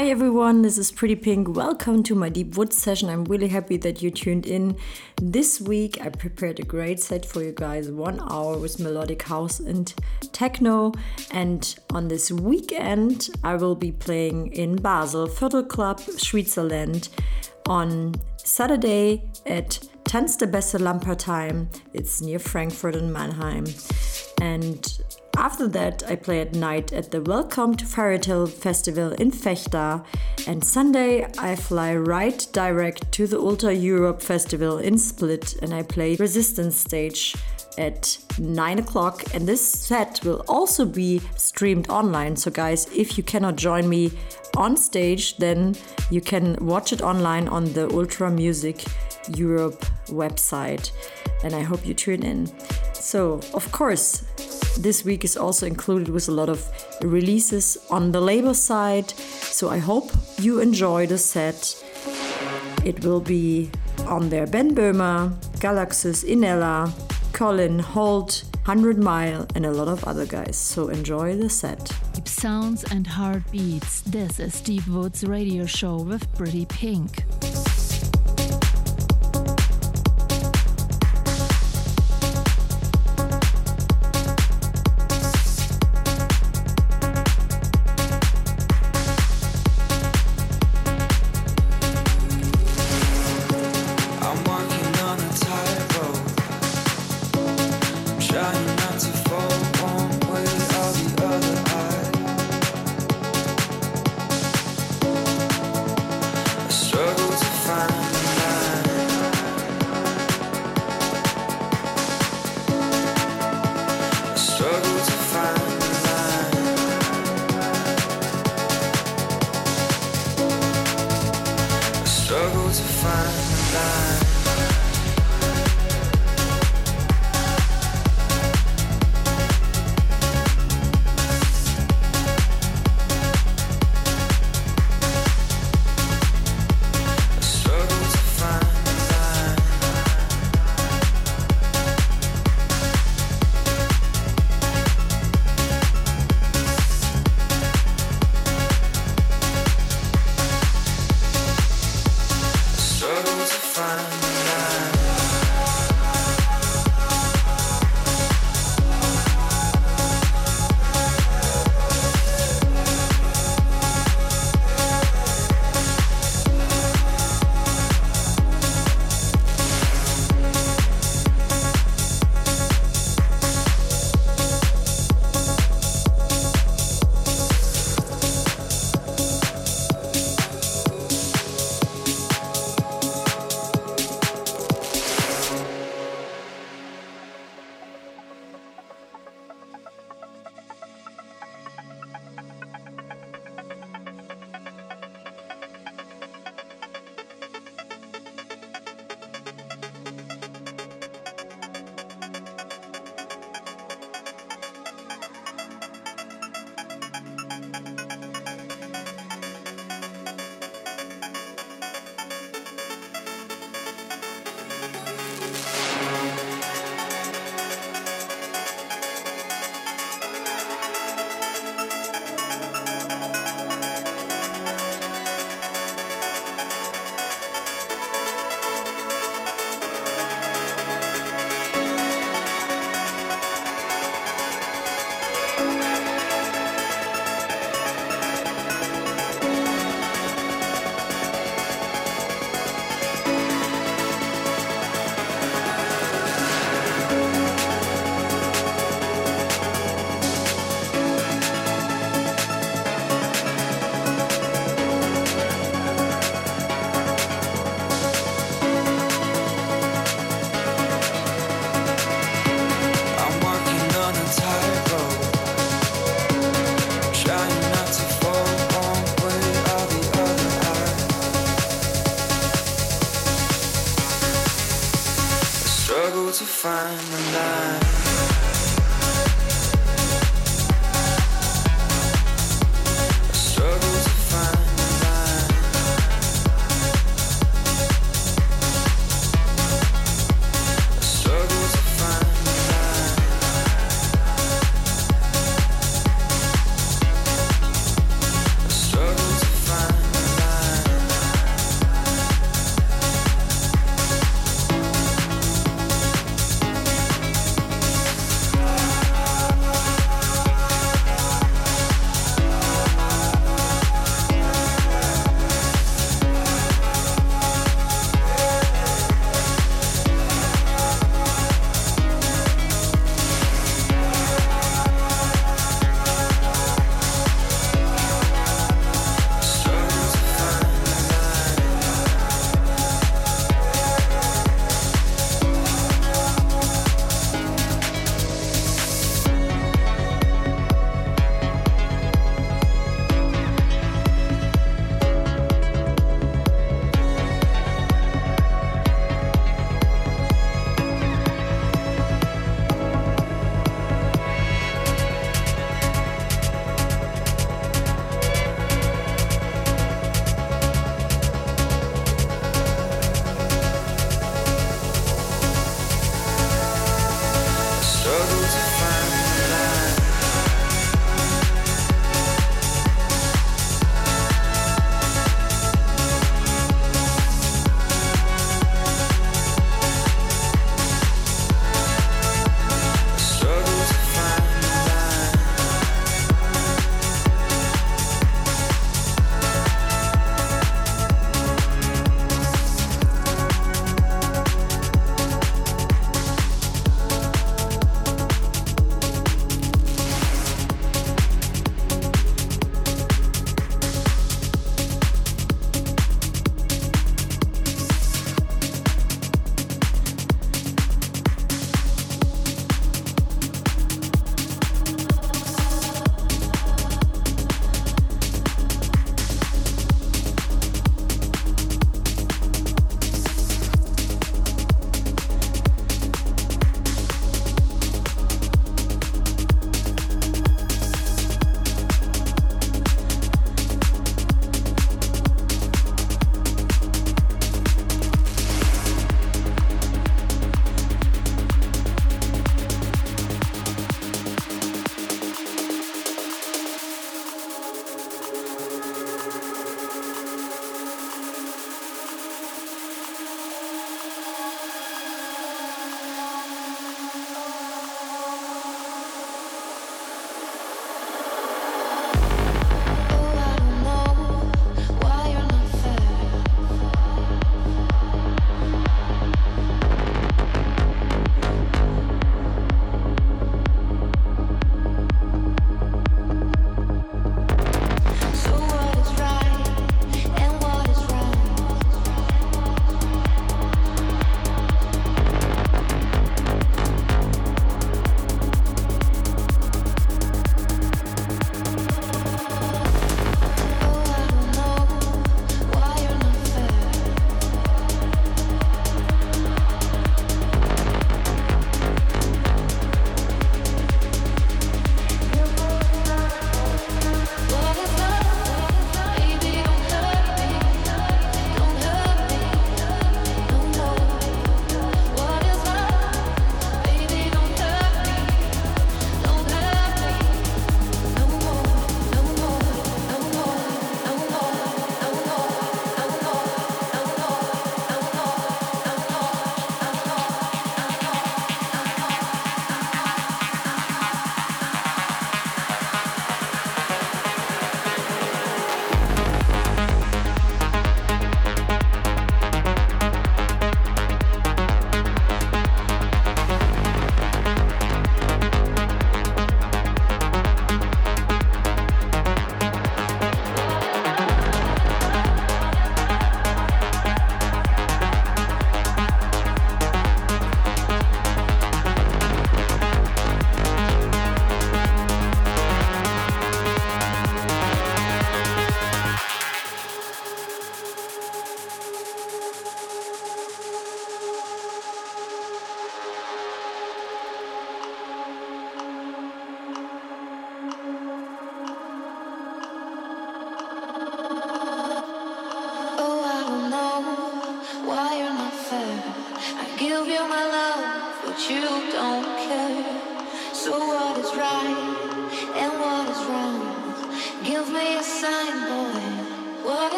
Hi everyone, this is Pretty Pink. Welcome to my Deep Woods session. I'm really happy that you tuned in. This week I prepared a great set for you guys one hour with melodic house and techno. And on this weekend, I will be playing in Basel, Viertel Club, Switzerland on Saturday at Tanzte Lamper time. It's near Frankfurt and Mannheim. And after that, I play at night at the Welcome to Fairy Tale Festival in Vechta. And Sunday, I fly right direct to the Ultra Europe Festival in Split and I play Resistance Stage at 9 o'clock. And this set will also be streamed online. So, guys, if you cannot join me on stage, then you can watch it online on the Ultra Music Europe website. And I hope you tune in. So, of course, this week is also included with a lot of releases on the label side. So I hope you enjoy the set. It will be on there Ben Böhmer, Galaxis, Innellea, Colyn, Holt, 100 Mile, and a lot of other guys. So enjoy the set. Deep sounds and heartbeats. This is Deep Woods Radio Show with Pretty Pink.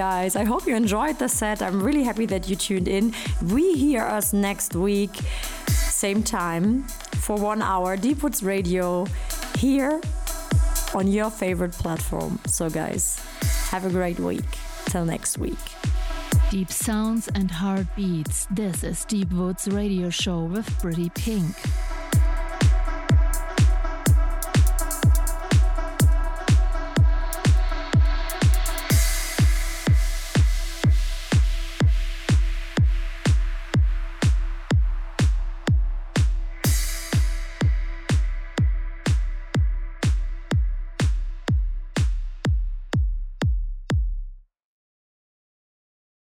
Guys, I hope you enjoyed the set. I'm really happy that you tuned in. We hear us next week, same time, for one hour. Deepwoods Radio here on your favorite platform. So, guys, have a great week. Till next week. Deep sounds and heartbeats. This is Deepwoods Radio Show with Pretty Pink.